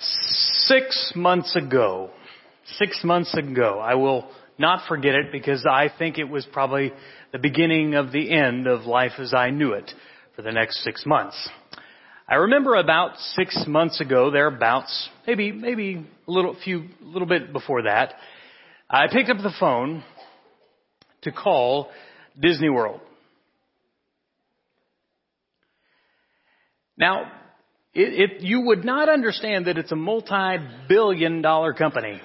Six months ago, six months ago, I will not forget it because I think it was probably the beginning of the end of life as I knew it for the next six months. I remember about six months ago, thereabouts, maybe, maybe a little few, little bit before that, I picked up the phone to call Disney World. Now, it, it, you would not understand that it's a multi-billion dollar company.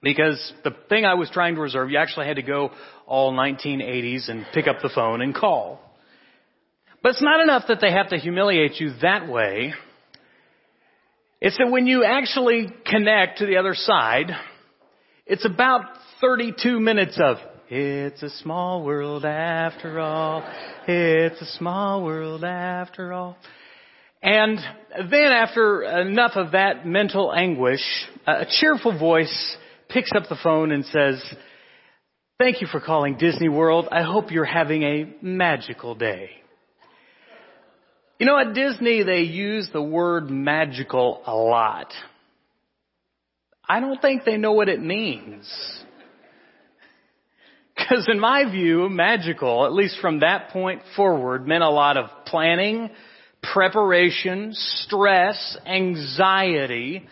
Because the thing I was trying to reserve, you actually had to go all 1980s and pick up the phone and call. But it's not enough that they have to humiliate you that way. It's that when you actually connect to the other side, it's about 32 minutes of, it's a small world after all. It's a small world after all. And then after enough of that mental anguish, a cheerful voice picks up the phone and says, thank you for calling Disney World. I hope you're having a magical day. You know, at Disney they use the word magical a lot. I don't think they know what it means. Because in my view, magical, at least from that point forward, meant a lot of planning, preparation, stress, anxiety,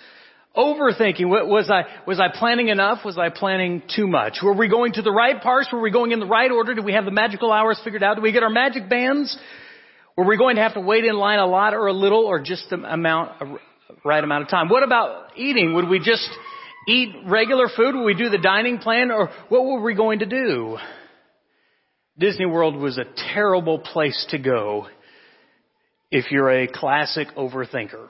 overthinking. Was I, was I planning enough? Was I planning too much? Were we going to the right parts? Were we going in the right order? Did we have the magical hours figured out? Did we get our magic bands? Were we going to have to wait in line a lot or a little or just the amount, right amount of time? What about eating? Would we just eat regular food? Would we do the dining plan or what were we going to do? Disney World was a terrible place to go if you're a classic overthinker.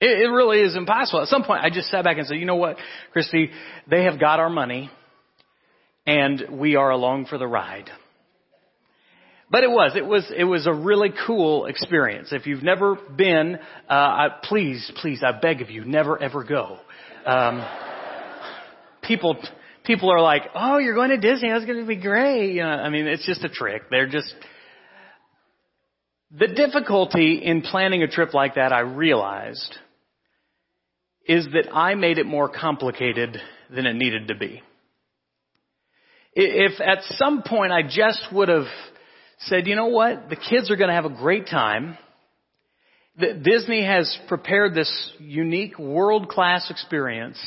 It, it really is impossible. At some point, I just sat back and said, you know what, Christy, they have got our money and we are along for the ride. But it was, it was, it was a really cool experience. If you've never been, uh, I, please, please, I beg of you, never ever go. Um, people, people are like, oh, you're going to Disney. That's going to be great. You know, I mean, it's just a trick. They're just, the difficulty in planning a trip like that, I realized, is that I made it more complicated than it needed to be. If at some point I just would have said, you know what, the kids are going to have a great time. Disney has prepared this unique world class experience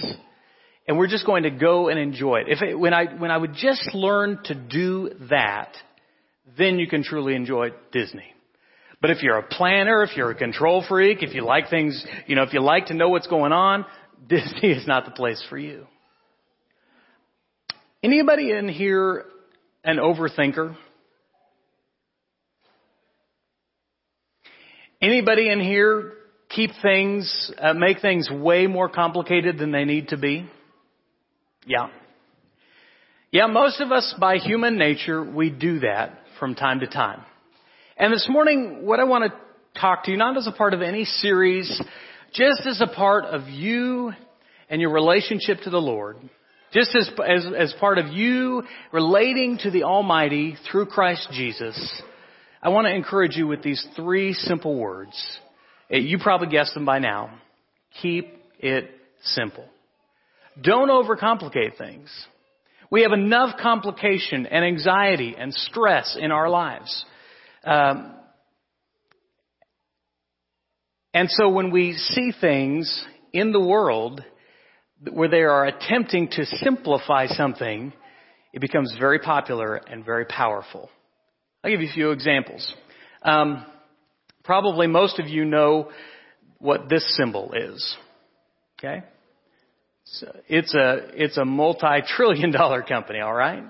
and we're just going to go and enjoy it. If it, when I when I would just learn to do that, then you can truly enjoy Disney. But if you're a planner, if you're a control freak, if you like things, you know, if you like to know what's going on, Disney is not the place for you. Anybody in here an overthinker? Anybody in here keep things, uh, make things way more complicated than they need to be? Yeah. Yeah, most of us by human nature, we do that from time to time. And this morning, what I want to talk to you, not as a part of any series, just as a part of you and your relationship to the Lord, just as, as, as part of you relating to the Almighty through Christ Jesus, I want to encourage you with these three simple words. Eh, you probably guessed them by now. Keep it simple. Don't overcomplicate things. We have enough complication and anxiety and stress in our lives. Um, and so when we see things in the world where they are attempting to simplify something, it becomes very popular and very powerful. I'll give you a few examples. Um, probably most of you know what this symbol is. Okay? It's a, it's a multi-trillion dollar company, alright?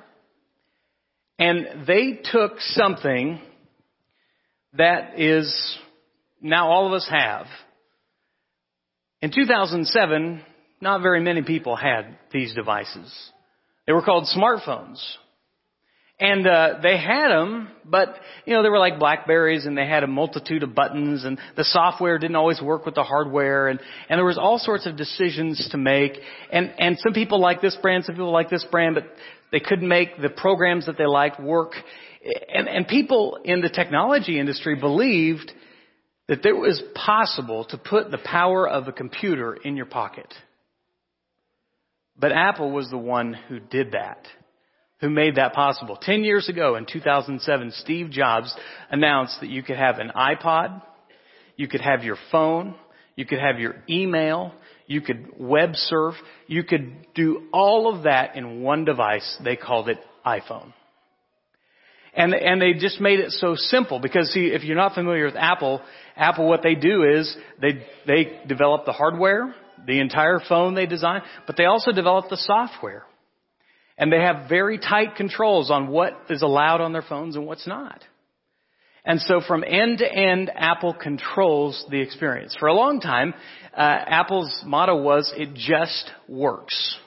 And they took something that is now all of us have. In 2007, not very many people had these devices. They were called smartphones. And uh, they had them, but you know they were like Blackberries, and they had a multitude of buttons, and the software didn't always work with the hardware, and and there was all sorts of decisions to make. And and some people like this brand, some people like this brand, but they couldn't make the programs that they liked work. And and people in the technology industry believed that it was possible to put the power of a computer in your pocket. But Apple was the one who did that, who made that possible. Ten years ago in 2007, Steve Jobs announced that you could have an iPod, you could have your phone, you could have your email, you could web surf, you could do all of that in one device. They called it iPhone. And, and they just made it so simple because see, if you're not familiar with Apple, Apple what they do is they, they develop the hardware, the entire phone they design, but they also develop the software. And they have very tight controls on what is allowed on their phones and what's not. And so from end to end, Apple controls the experience. For a long time, uh, Apple's motto was, it just works.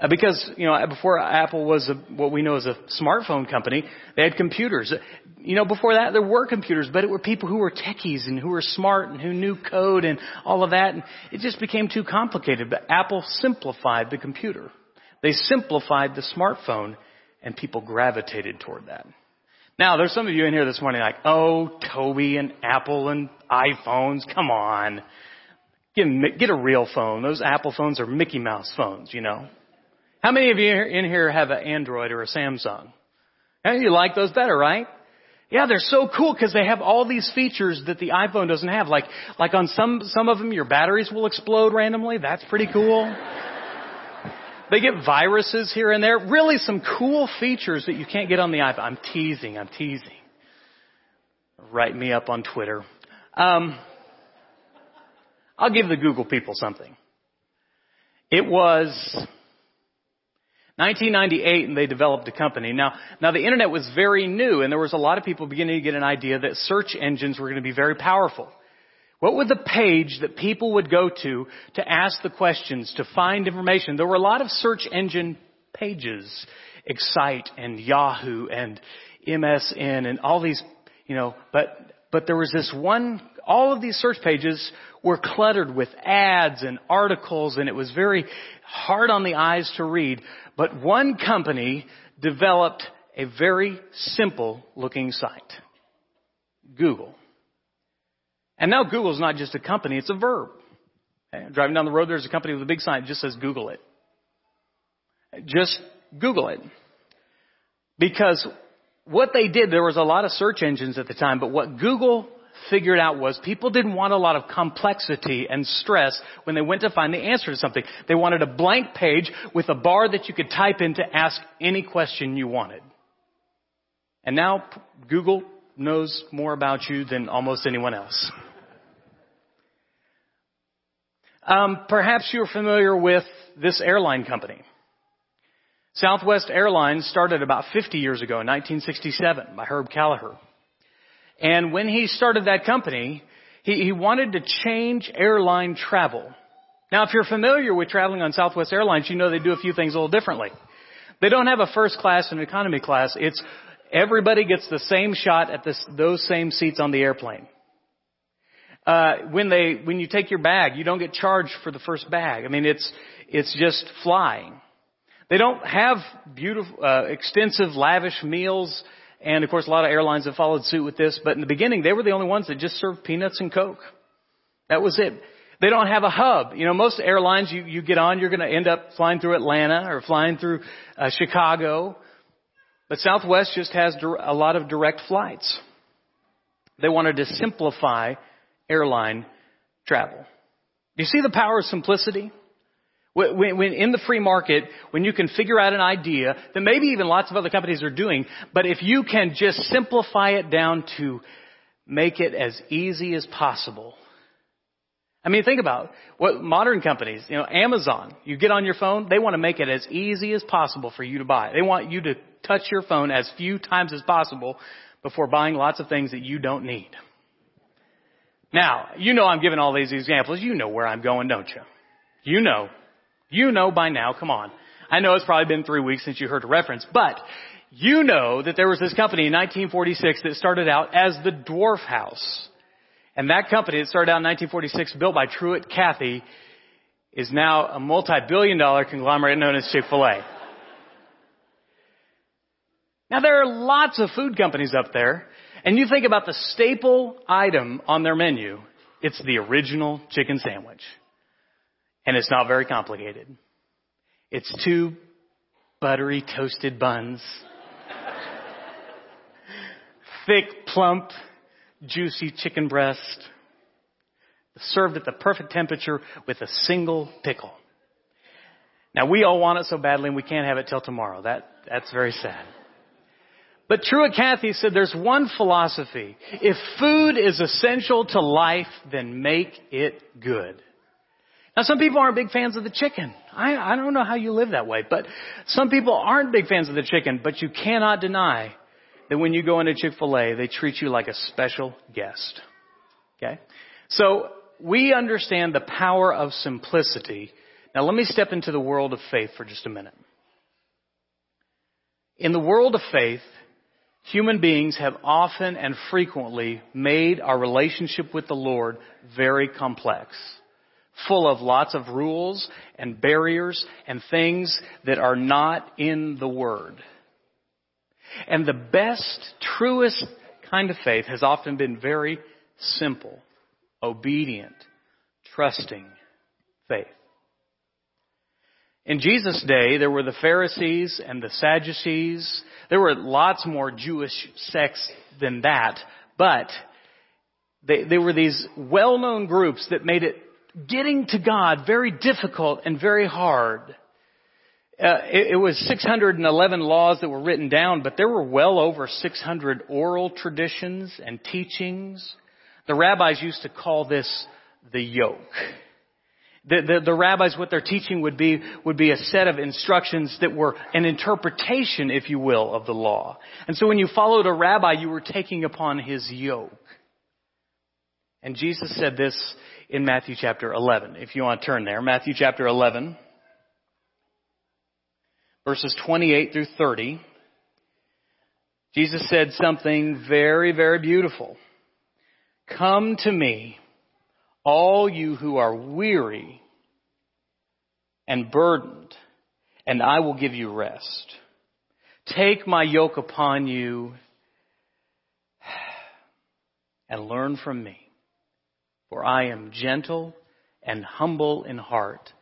Uh, because, you know, before Apple was a, what we know as a smartphone company, they had computers. You know, before that there were computers, but it were people who were techies and who were smart and who knew code and all of that. And it just became too complicated. But Apple simplified the computer. They simplified the smartphone and people gravitated toward that. Now, there's some of you in here this morning like, oh, Toby and Apple and iPhones, come on. Get, get a real phone. Those Apple phones are Mickey Mouse phones, you know. How many of you in here have an Android or a Samsung? And you like those better, right? Yeah, they're so cool because they have all these features that the iPhone doesn't have. Like, like on some, some of them, your batteries will explode randomly. That's pretty cool. They get viruses here and there. Really some cool features that you can't get on the iPhone. I'm teasing, I'm teasing. Write me up on Twitter. Um, I'll give the Google people something. It was 1998 and they developed a company. Now, now the internet was very new and there was a lot of people beginning to get an idea that search engines were going to be very powerful. What would the page that people would go to to ask the questions, to find information? There were a lot of search engine pages, Excite and Yahoo and MSN and all these, you know, but, but there was this one, all of these search pages were cluttered with ads and articles and it was very hard on the eyes to read. But one company developed a very simple looking site. Google. And now Google is not just a company, it's a verb. Okay? Driving down the road, there's a company with a big sign that just says Google it. Just Google it. Because what they did, there was a lot of search engines at the time, but what Google figured out was people didn't want a lot of complexity and stress when they went to find the answer to something. They wanted a blank page with a bar that you could type in to ask any question you wanted. And now Google knows more about you than almost anyone else. Um, perhaps you're familiar with this airline company. Southwest Airlines started about 50 years ago in 1967 by Herb Kelleher. And when he started that company, he, he wanted to change airline travel. Now, if you're familiar with traveling on Southwest Airlines, you know they do a few things a little differently. They don't have a first class and economy class. It's everybody gets the same shot at this, those same seats on the airplane. Uh, when they, when you take your bag, you don't get charged for the first bag. I mean, it's, it's just flying. They don't have beautiful, uh, extensive, lavish meals. And of course, a lot of airlines have followed suit with this, but in the beginning, they were the only ones that just served peanuts and Coke. That was it. They don't have a hub. You know, most airlines you, you get on, you're going to end up flying through Atlanta or flying through uh, Chicago. But Southwest just has a lot of direct flights. They wanted to simplify airline travel. Do you see the power of simplicity? When, when, in the free market, when you can figure out an idea that maybe even lots of other companies are doing, but if you can just simplify it down to make it as easy as possible. I mean, think about what modern companies, you know, Amazon, you get on your phone, they want to make it as easy as possible for you to buy. They want you to touch your phone as few times as possible before buying lots of things that you don't need. Now, you know I'm giving all these examples. You know where I'm going, don't you? You know. You know by now, come on. I know it's probably been three weeks since you heard a reference, but you know that there was this company in 1946 that started out as the Dwarf House. And that company that started out in 1946, built by Truett Cathy, is now a multi-billion dollar conglomerate known as Chick-fil-A. Now there are lots of food companies up there, and you think about the staple item on their menu, it's the original chicken sandwich. And it's not very complicated. It's two buttery toasted buns, thick, plump, juicy chicken breast, served at the perfect temperature with a single pickle. Now we all want it so badly and we can't have it till tomorrow. That, that's very sad. But Truett Cathy said there's one philosophy. If food is essential to life, then make it good. Now some people aren't big fans of the chicken. I, I don't know how you live that way, but some people aren't big fans of the chicken, but you cannot deny that when you go into Chick-fil-A, they treat you like a special guest. Okay? So we understand the power of simplicity. Now let me step into the world of faith for just a minute. In the world of faith, human beings have often and frequently made our relationship with the Lord very complex full of lots of rules and barriers and things that are not in the Word. And the best, truest kind of faith has often been very simple, obedient, trusting faith. In Jesus' day, there were the Pharisees and the Sadducees. There were lots more Jewish sects than that, but they, they were these well-known groups that made it getting to God very difficult and very hard. Uh, it, it, was 611 laws that were written down, but there were well over 600 oral traditions and teachings. The rabbis used to call this the yoke. The, the, the rabbis, what their teaching would be, would be a set of instructions that were an interpretation, if you will, of the law. And so when you followed a rabbi, you were taking upon his yoke. And Jesus said this in Matthew chapter 11. If you want to turn there, Matthew chapter 11, verses 28 through 30. Jesus said something very, very beautiful. Come to me, all you who are weary and burdened, and I will give you rest. Take my yoke upon you and learn from me for I am gentle and humble in heart,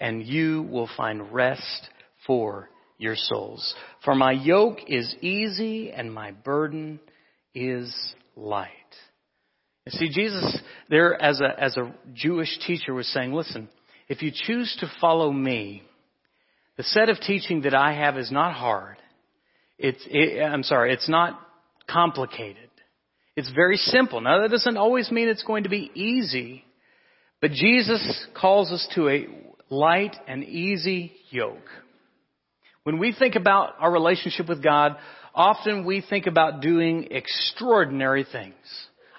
and you will find rest for your souls. For my yoke is easy and my burden is light. See, Jesus there as a, as a Jewish teacher was saying, listen, if you choose to follow me, the set of teaching that I have is not hard. It's, it, I'm sorry, it's not complicated. It's very simple. Now that doesn't always mean it's going to be easy, but Jesus calls us to a light and easy yoke. When we think about our relationship with God, often we think about doing extraordinary things.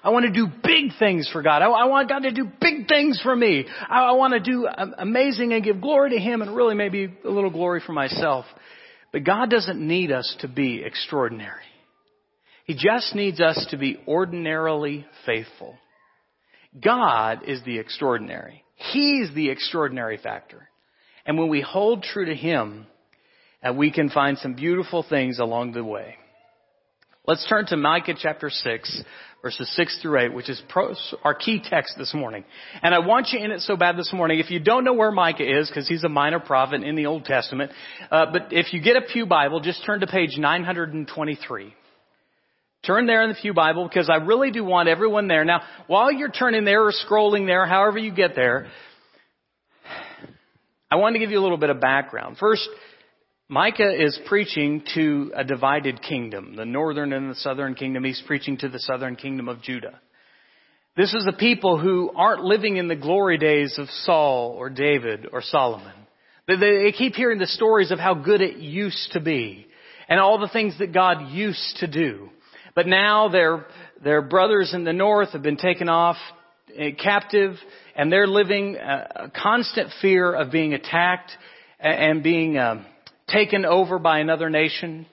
I want to do big things for God. I, I want God to do big things for me. I, I want to do amazing and give glory to Him and really maybe a little glory for myself. But God doesn't need us to be extraordinary. He just needs us to be ordinarily faithful. God is the extraordinary. He's the extraordinary factor. And when we hold true to Him, uh, we can find some beautiful things along the way. Let's turn to Micah chapter 6, verses 6 through 8, which is our key text this morning. And I want you in it so bad this morning. If you don't know where Micah is, because he's a minor prophet in the Old Testament, uh, but if you get a Pew Bible, just turn to page 923. Turn there in the Pew Bible because I really do want everyone there. Now, while you're turning there or scrolling there, however you get there, I want to give you a little bit of background. First, Micah is preaching to a divided kingdom, the northern and the southern kingdom. He's preaching to the southern kingdom of Judah. This is a people who aren't living in the glory days of Saul or David or Solomon. They, they keep hearing the stories of how good it used to be and all the things that God used to do. But now their, their brothers in the north have been taken off eh, captive and they're living a constant fear of being attacked and being um, taken over by another nation.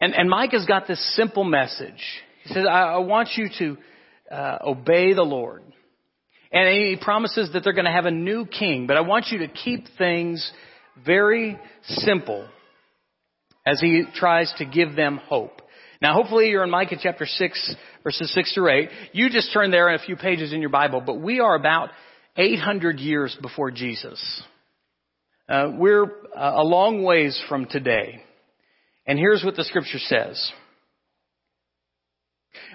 And, and Micah's got this simple message. He says, I, I want you to uh, obey the Lord. And he promises that they're going to have a new king, but I want you to keep things very simple as he tries to give them hope. Now hopefully you're in Micah chapter 6 verses 6 through 8. You just turn there in a few pages in your Bible, but we are about 800 years before Jesus. Uh, we're uh, a long ways from today. And here's what the scripture says.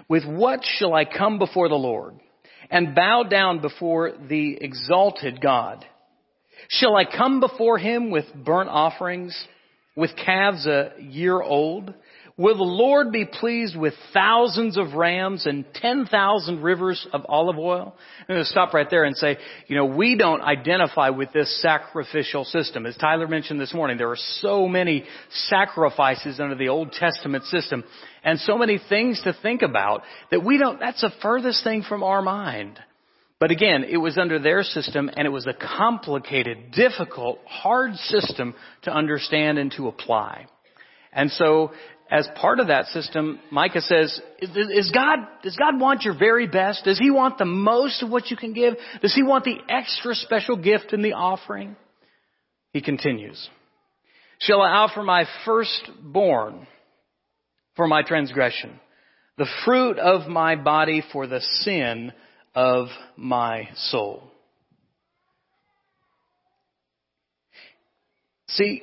With what shall I come before the Lord and bow down before the exalted God? Shall I come before him with burnt offerings, with calves a year old? Will the Lord be pleased with thousands of rams and 10,000 rivers of olive oil? I'm going to stop right there and say, you know, we don't identify with this sacrificial system. As Tyler mentioned this morning, there are so many sacrifices under the Old Testament system and so many things to think about that we don't, that's the furthest thing from our mind. But again, it was under their system and it was a complicated, difficult, hard system to understand and to apply. And so as part of that system, Micah says, is God, does God want your very best? Does He want the most of what you can give? Does He want the extra special gift in the offering? He continues, Shall I offer my firstborn for my transgression, the fruit of my body for the sin of my soul? See,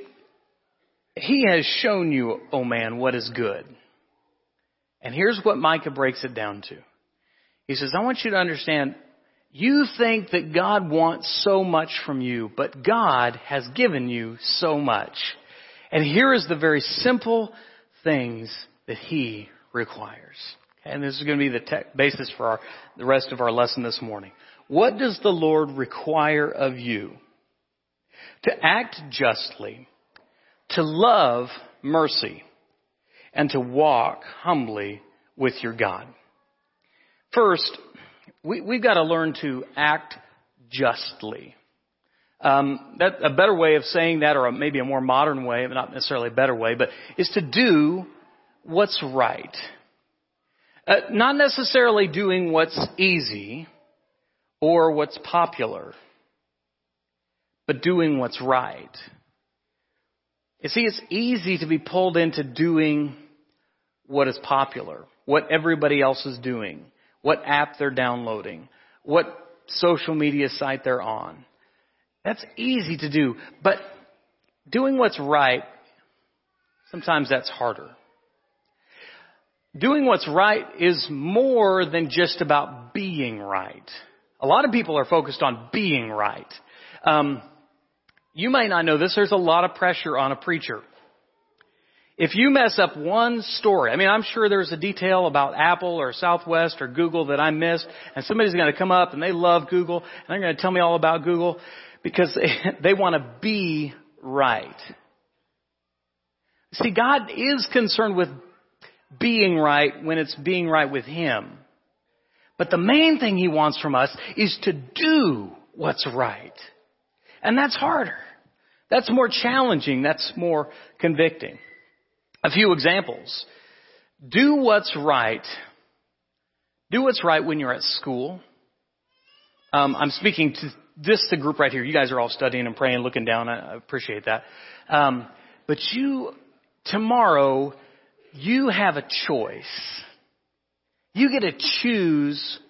he has shown you, O oh man, what is good. And here's what Micah breaks it down to. He says, I want you to understand, you think that God wants so much from you, but God has given you so much. And here is the very simple things that He requires. And this is going to be the te- basis for our, the rest of our lesson this morning. What does the Lord require of you? To act justly, to love mercy and to walk humbly with your God. First, we, have got to learn to act justly. Um, that a better way of saying that, or maybe a more modern way, but not necessarily a better way, but is to do what's right. Uh, not necessarily doing what's easy or what's popular, but doing what's right. You see, it's easy to be pulled into doing what is popular, what everybody else is doing, what app they're downloading, what social media site they're on. That's easy to do, but doing what's right, sometimes that's harder. Doing what's right is more than just about being right. A lot of people are focused on being right. Um, you may not know this, there's a lot of pressure on a preacher. If you mess up one story, I mean, I'm sure there's a detail about Apple or Southwest or Google that I missed, and somebody's going to come up and they love Google, and they're going to tell me all about Google because they, they want to be right. See, God is concerned with being right when it's being right with Him. But the main thing He wants from us is to do what's right. And that's harder. That's more challenging. That's more convicting. A few examples. Do what's right. Do what's right when you're at school. Um, I'm speaking to this the group right here. You guys are all studying and praying, looking down. I appreciate that. Um, but you tomorrow, you have a choice. You get to choose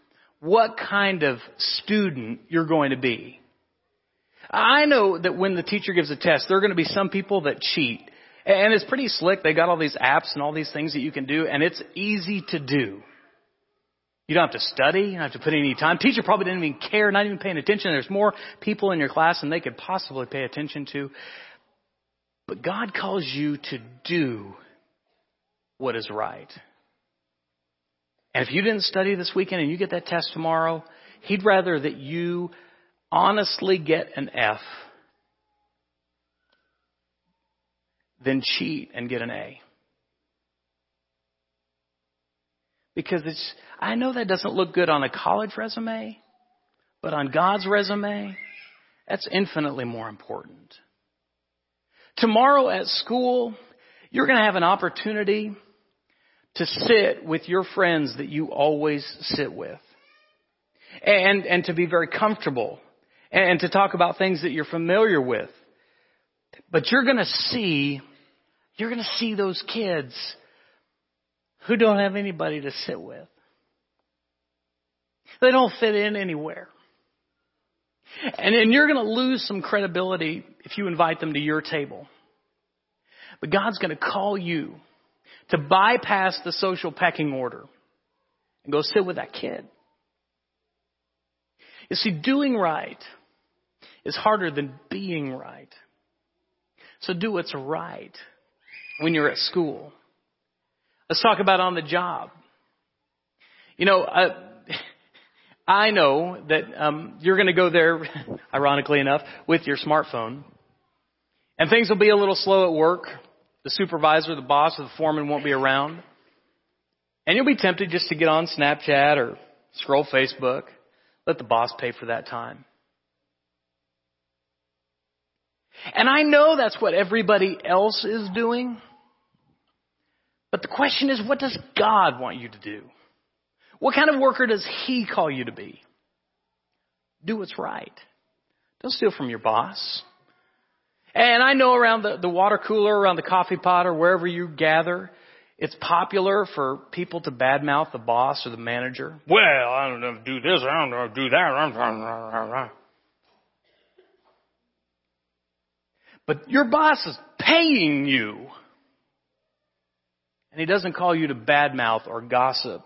what kind of student you're going to be. I know that when the teacher gives a test, there are going to be some people that cheat. And it's pretty slick. They got all these apps and all these things that you can do, and it's easy to do. You don't have to study. You don't have to put any time. Teacher probably didn't even care, not even paying attention. There's more people in your class than they could possibly pay attention to. But God calls you to do what is right. And if you didn't study this weekend and you get that test tomorrow, He'd rather that you honestly get an F than cheat and get an A. Because it's, I know that doesn't look good on a college resume, but on God's resume, that's infinitely more important. Tomorrow at school, you're going to have an opportunity to sit with your friends that you always sit with. And, and to be very comfortable and to talk about things that you're familiar with. But you're going to see, you're going to see those kids who don't have anybody to sit with. They don't fit in anywhere. And, and you're going to lose some credibility if you invite them to your table. But God's going to call you to bypass the social pecking order and go sit with that kid. You see, doing right is harder than being right. So do what's right when you're at school. Let's talk about on the job. You know, I know that um, you're going to go there, ironically enough, with your smartphone, and things will be a little slow at work. The supervisor, the boss, or the foreman won't be around, and you'll be tempted just to get on Snapchat or scroll Facebook. Let the boss pay for that time. And I know that's what everybody else is doing. But the question is, what does God want you to do? What kind of worker does He call you to be? Do what's right. Don't steal from your boss. And I know around the, the water cooler, around the coffee pot, or wherever you gather, it's popular for people to badmouth the boss or the manager. Well, I don't know, do this, I don't know, do that. But your boss is paying you. And he doesn't call you to badmouth or gossip.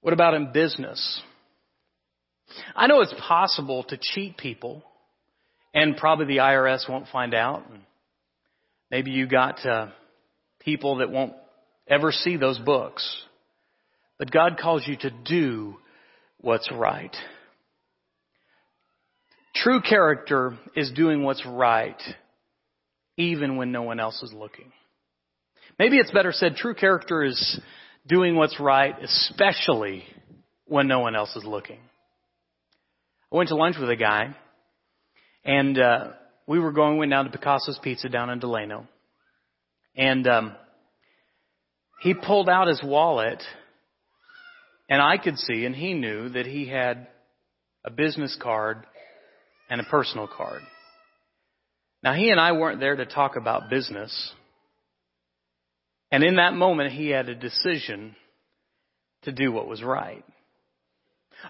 What about in business? I know it's possible to cheat people, and probably the IRS won't find out. Maybe you got uh, people that won't ever see those books. But God calls you to do what's right. True character is doing what's right, even when no one else is looking. Maybe it's better said, true character is doing what's right, especially when no one else is looking. I went to lunch with a guy, and uh, we were going went down to Picasso's Pizza down in Delano, and um, he pulled out his wallet, and I could see, and he knew that he had a business card and a personal card. Now he and I weren't there to talk about business. And in that moment, he had a decision to do what was right.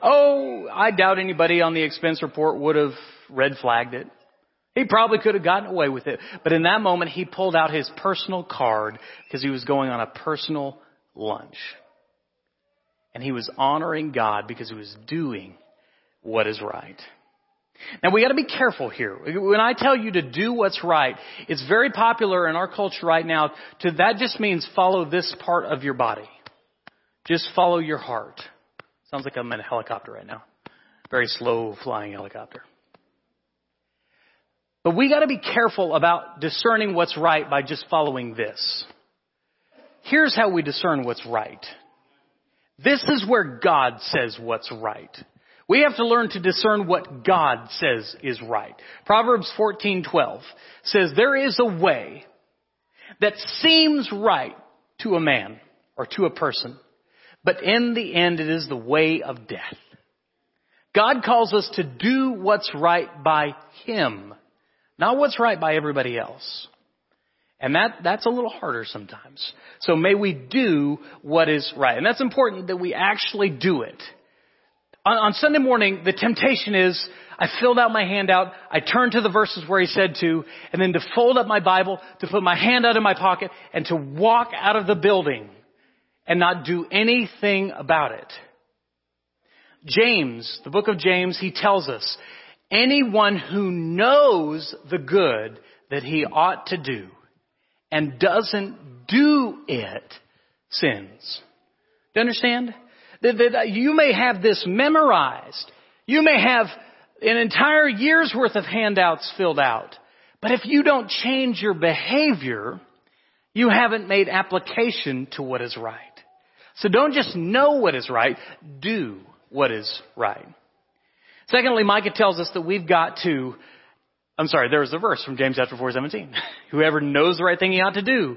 Oh, I doubt anybody on the expense report would have red flagged it. He probably could have gotten away with it. But in that moment, he pulled out his personal card because he was going on a personal lunch. And he was honoring God because he was doing what is right. Now we gotta be careful here. When I tell you to do what's right, it's very popular in our culture right now to, that just means follow this part of your body. Just follow your heart. Sounds like I'm in a helicopter right now. Very slow flying helicopter. But we gotta be careful about discerning what's right by just following this. Here's how we discern what's right. This is where God says what's right. We have to learn to discern what God says is right. Proverbs 14:12 says there is a way that seems right to a man or to a person, but in the end it is the way of death. God calls us to do what's right by him, not what's right by everybody else. And that, that's a little harder sometimes. So may we do what is right. And that's important that we actually do it on, on Sunday morning, the temptation is I filled out my handout, I turned to the verses where he said to, and then to fold up my Bible, to put my hand out of my pocket, and to walk out of the building and not do anything about it. James, the book of James, he tells us, anyone who knows the good that he ought to do and doesn't do it sins. Do you understand? That, that you may have this memorized. You may have an entire year's worth of handouts filled out. But if you don't change your behavior, you haven't made application to what is right. So don't just know what is right, do what is right. Secondly, Micah tells us that we've got to, I'm sorry, there was a verse from James chapter 4, 17. Whoever knows the right thing he ought to do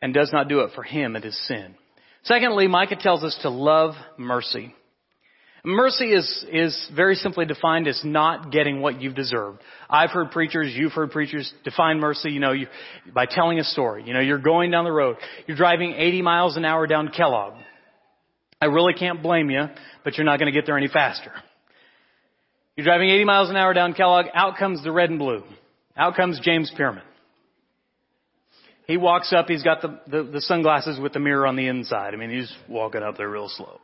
and does not do it for him, it is sin. Secondly, Micah tells us to love mercy. Mercy is, is very simply defined as not getting what you've deserved. I've heard preachers, you've heard preachers define mercy, you know, you, by telling a story. You know, you're going down the road. You're driving 80 miles an hour down Kellogg. I really can't blame you, but you're not going to get there any faster. You're driving 80 miles an hour down Kellogg. Out comes the red and blue. Out comes James Pierman. He walks up. He's got the, the, the sunglasses with the mirror on the inside. I mean, he's walking up there real slow.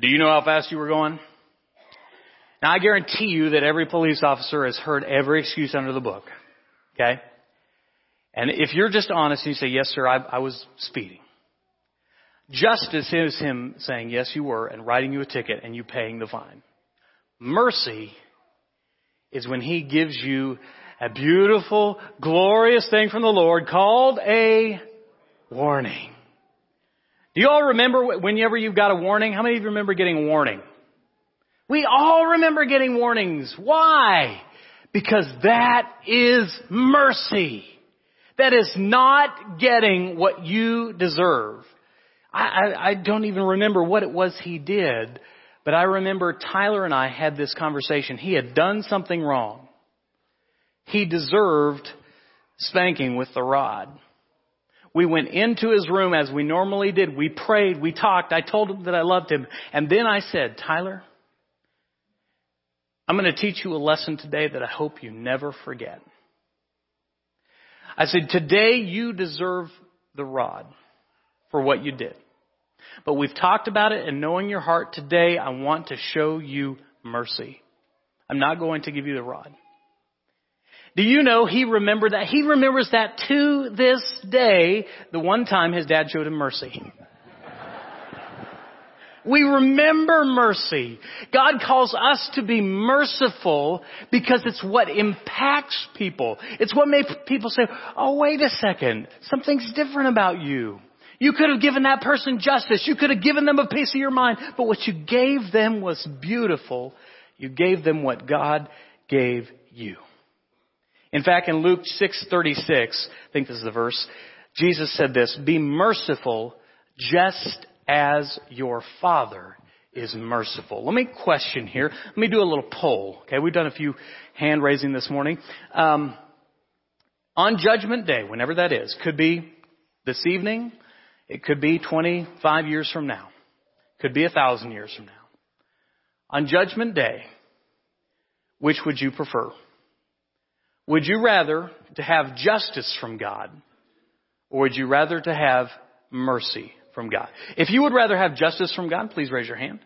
Do you know how fast you were going? Now I guarantee you that every police officer has heard every excuse under the book. Okay? And if you're just honest and you say, yes sir, I, I was speeding. Justice is him saying, yes you were, and writing you a ticket and you paying the fine. Mercy is when he gives you a beautiful, glorious thing from the Lord called a warning. Do you all remember whenever you got a warning? How many of you remember getting a warning? We all remember getting warnings. Why? Because that is mercy. That is not getting what you deserve. I, I, I, don't even remember what it was he did, but I remember Tyler and I had this conversation. He had done something wrong. He deserved spanking with the rod. We went into his room as we normally did. We prayed. We talked. I told him that I loved him. And then I said, Tyler, I'm going to teach you a lesson today that I hope you never forget. I said, today you deserve the rod for what you did. But we've talked about it and knowing your heart today, I want to show you mercy. I'm not going to give you the rod. Do you know he remembered that? He remembers that to this day, the one time his dad showed him mercy. We remember mercy. God calls us to be merciful because it's what impacts people. It's what makes people say, oh wait a second, something's different about you. You could have given that person justice. You could have given them a piece of your mind. But what you gave them was beautiful. You gave them what God gave you. In fact, in Luke 6:36, I think this is the verse, Jesus said this, "Be merciful just as your Father is merciful." Let me question here. Let me do a little poll. Okay, we've done a few hand raising this morning. Um, on Judgment Day, whenever that is, could be this evening, it could be 25 years from now, could be a thousand years from now. On Judgment Day, which would you prefer? Would you rather to have justice from God or would you rather to have mercy from God? If you would rather have justice from God, please raise your hand.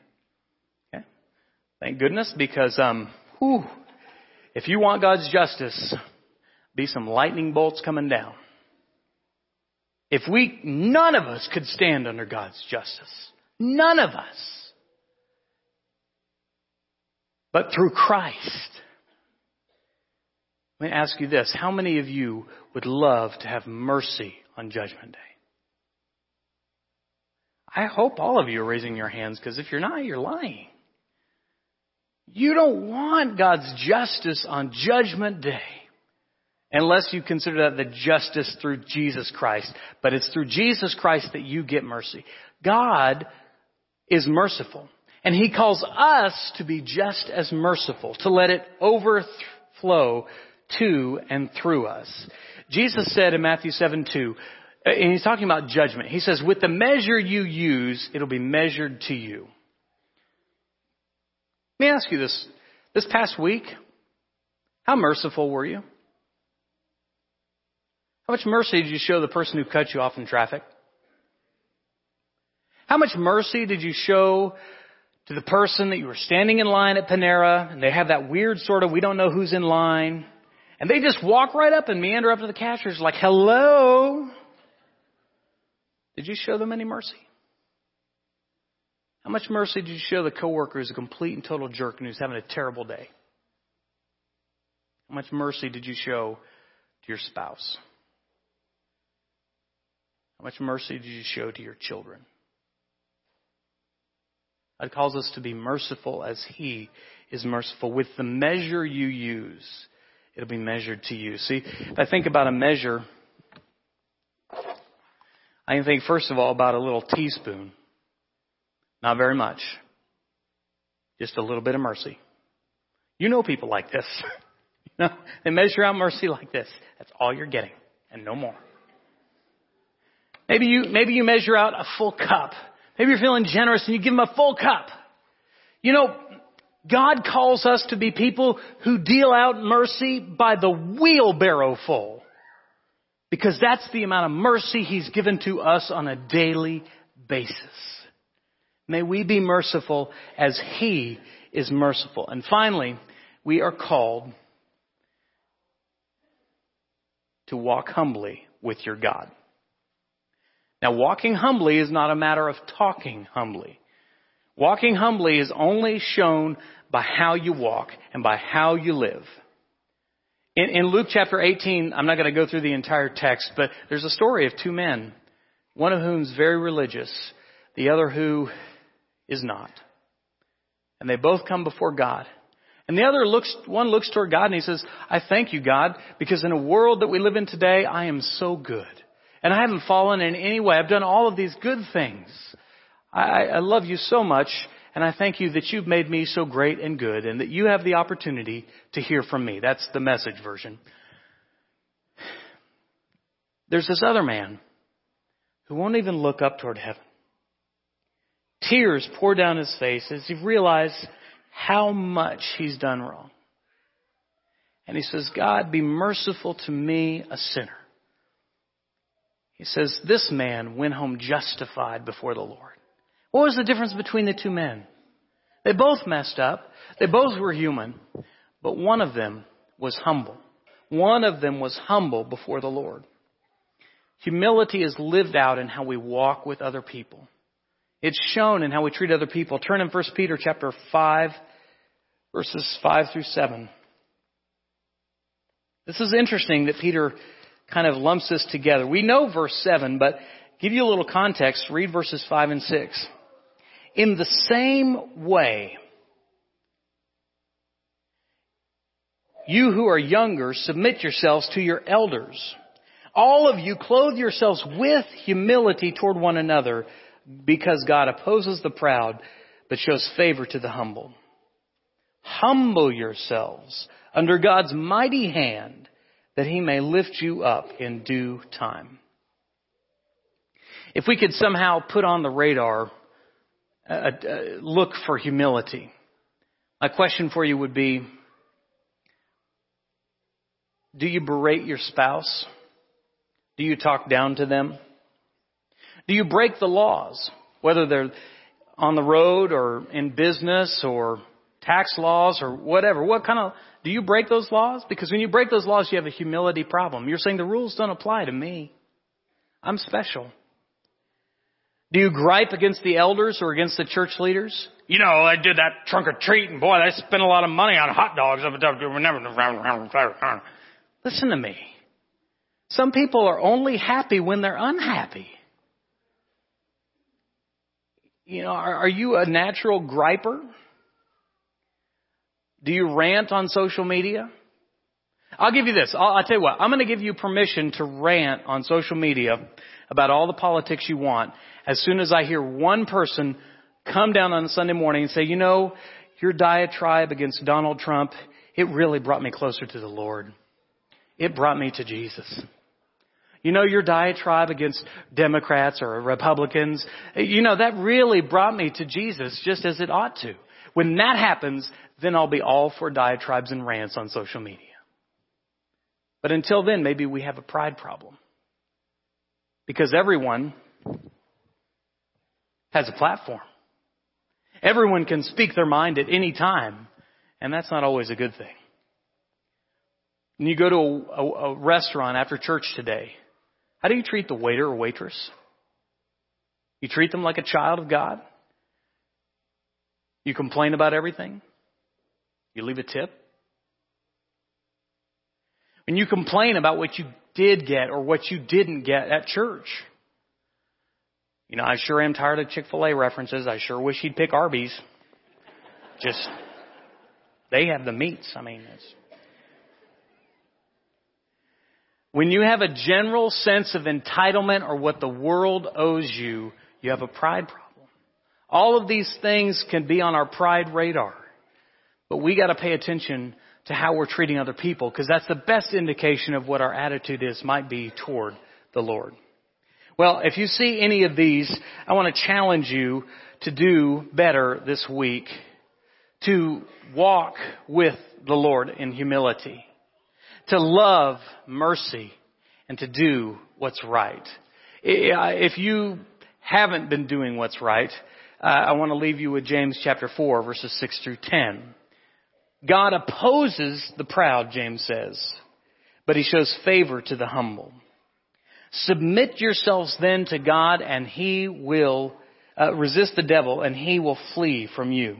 Okay. Thank goodness because, um, whew, if you want God's justice, be some lightning bolts coming down. If we, none of us could stand under God's justice. None of us. But through Christ, let me ask you this. How many of you would love to have mercy on Judgment Day? I hope all of you are raising your hands because if you're not, you're lying. You don't want God's justice on Judgment Day unless you consider that the justice through Jesus Christ. But it's through Jesus Christ that you get mercy. God is merciful. And He calls us to be just as merciful, to let it overflow to and through us. Jesus said in Matthew 7 2, uh, and he's talking about judgment. He says, with the measure you use, it'll be measured to you. Let me ask you this. This past week, how merciful were you? How much mercy did you show the person who cut you off in traffic? How much mercy did you show to the person that you were standing in line at Panera and they have that weird sort of we don't know who's in line and they just walk right up and meander up to the cashiers like, hello. Did you show them any mercy? How much mercy did you show the coworker who's a complete and total jerk and who's having a terrible day? How much mercy did you show to your spouse? How much mercy did you show to your children? God calls us to be merciful as He is merciful. With the measure you use, it'll be measured to you. See, if I think about a measure, I can think first of all about a little teaspoon. Not very much. Just a little bit of mercy. You know people like this. you know, they measure out mercy like this. That's all you're getting, and no more. Maybe you, maybe you measure out a full cup. Maybe you're feeling generous and you give them a full cup. You know, God calls us to be people who deal out mercy by the wheelbarrow full. Because that's the amount of mercy He's given to us on a daily basis. May we be merciful as He is merciful. And finally, we are called to walk humbly with your God. Now, walking humbly is not a matter of talking humbly. Walking humbly is only shown by how you walk and by how you live. In, in Luke chapter 18, I'm not going to go through the entire text, but there's a story of two men, one of whom is very religious, the other who is not. And they both come before God. And the other looks, one looks toward God and he says, I thank you, God, because in a world that we live in today, I am so good. And I haven't fallen in any way. I've done all of these good things. I, I love you so much, and I thank you that you've made me so great and good, and that you have the opportunity to hear from me. That's the message version. There's this other man who won't even look up toward heaven. Tears pour down his face as he realizes how much he's done wrong. And he says, God, be merciful to me, a sinner. He says, This man went home justified before the Lord. What was the difference between the two men? They both messed up. They both were human. But one of them was humble. One of them was humble before the Lord. Humility is lived out in how we walk with other people. It's shown in how we treat other people. Turn in 1 Peter chapter 5, verses 5 through 7. This is interesting that Peter kind of lumps this together. We know verse 7, but give you a little context, read verses 5 and 6. In the same way, you who are younger, submit yourselves to your elders. All of you clothe yourselves with humility toward one another because God opposes the proud but shows favor to the humble. Humble yourselves under God's mighty hand that he may lift you up in due time. If we could somehow put on the radar, uh, uh, look for humility, my question for you would be, do you berate your spouse? Do you talk down to them? Do you break the laws, whether they're on the road or in business or tax laws or whatever? What kind of do you break those laws? Because when you break those laws, you have a humility problem. You're saying the rules don't apply to me. I'm special. Do you gripe against the elders or against the church leaders? You know, I did that trunk or treat and boy, they spent a lot of money on hot dogs. Listen to me. Some people are only happy when they're unhappy. You know, are, are you a natural griper? Do you rant on social media? I'll give you this. I'll, I'll tell you what. I'm going to give you permission to rant on social media about all the politics you want as soon as I hear one person come down on Sunday morning and say, you know, your diatribe against Donald Trump, it really brought me closer to the Lord. It brought me to Jesus. You know, your diatribe against Democrats or Republicans, you know, that really brought me to Jesus just as it ought to. When that happens, then I'll be all for diatribes and rants on social media. But until then, maybe we have a pride problem. Because everyone has a platform. Everyone can speak their mind at any time, and that's not always a good thing. When you go to a, a, a restaurant after church today, how do you treat the waiter or waitress? You treat them like a child of God? You complain about everything? You leave a tip? When you complain about what you did get or what you didn't get at church. You know, I sure am tired of Chick-fil-A references. I sure wish he'd pick Arby's. Just, they have the meats. I mean, it's. When you have a general sense of entitlement or what the world owes you, you have a pride problem. All of these things can be on our pride radar. But we gotta pay attention to how we're treating other people because that's the best indication of what our attitude is, might be toward the Lord. Well, if you see any of these, I want to challenge you to do better this week, to walk with the Lord in humility, to love mercy, and to do what's right. If you haven't been doing what's right, uh, I want to leave you with James chapter 4 verses 6 through 10. God opposes the proud, James says, but he shows favor to the humble. Submit yourselves then to God and he will uh, resist the devil and he will flee from you.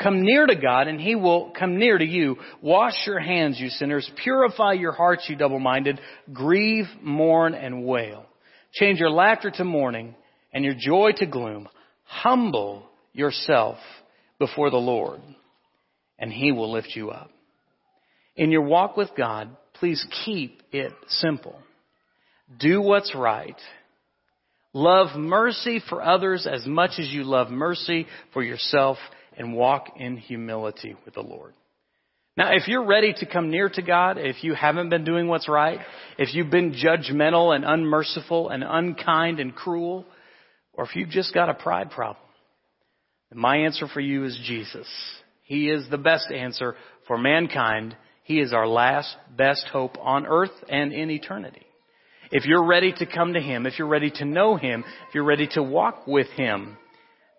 Come near to God and he will come near to you. Wash your hands, you sinners. Purify your hearts, you double-minded. Grieve, mourn, and wail. Change your laughter to mourning and your joy to gloom. Humble yourself before the Lord and he will lift you up. In your walk with God, please keep it simple. Do what's right. Love mercy for others as much as you love mercy for yourself and walk in humility with the Lord. Now, if you're ready to come near to God, if you haven't been doing what's right, if you've been judgmental and unmerciful and unkind and cruel, or if you've just got a pride problem, my answer for you is Jesus. He is the best answer for mankind. He is our last best hope on earth and in eternity. If you're ready to come to Him, if you're ready to know Him, if you're ready to walk with Him,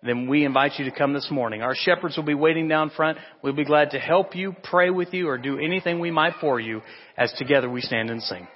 then we invite you to come this morning. Our shepherds will be waiting down front. We'll be glad to help you, pray with you, or do anything we might for you as together we stand and sing.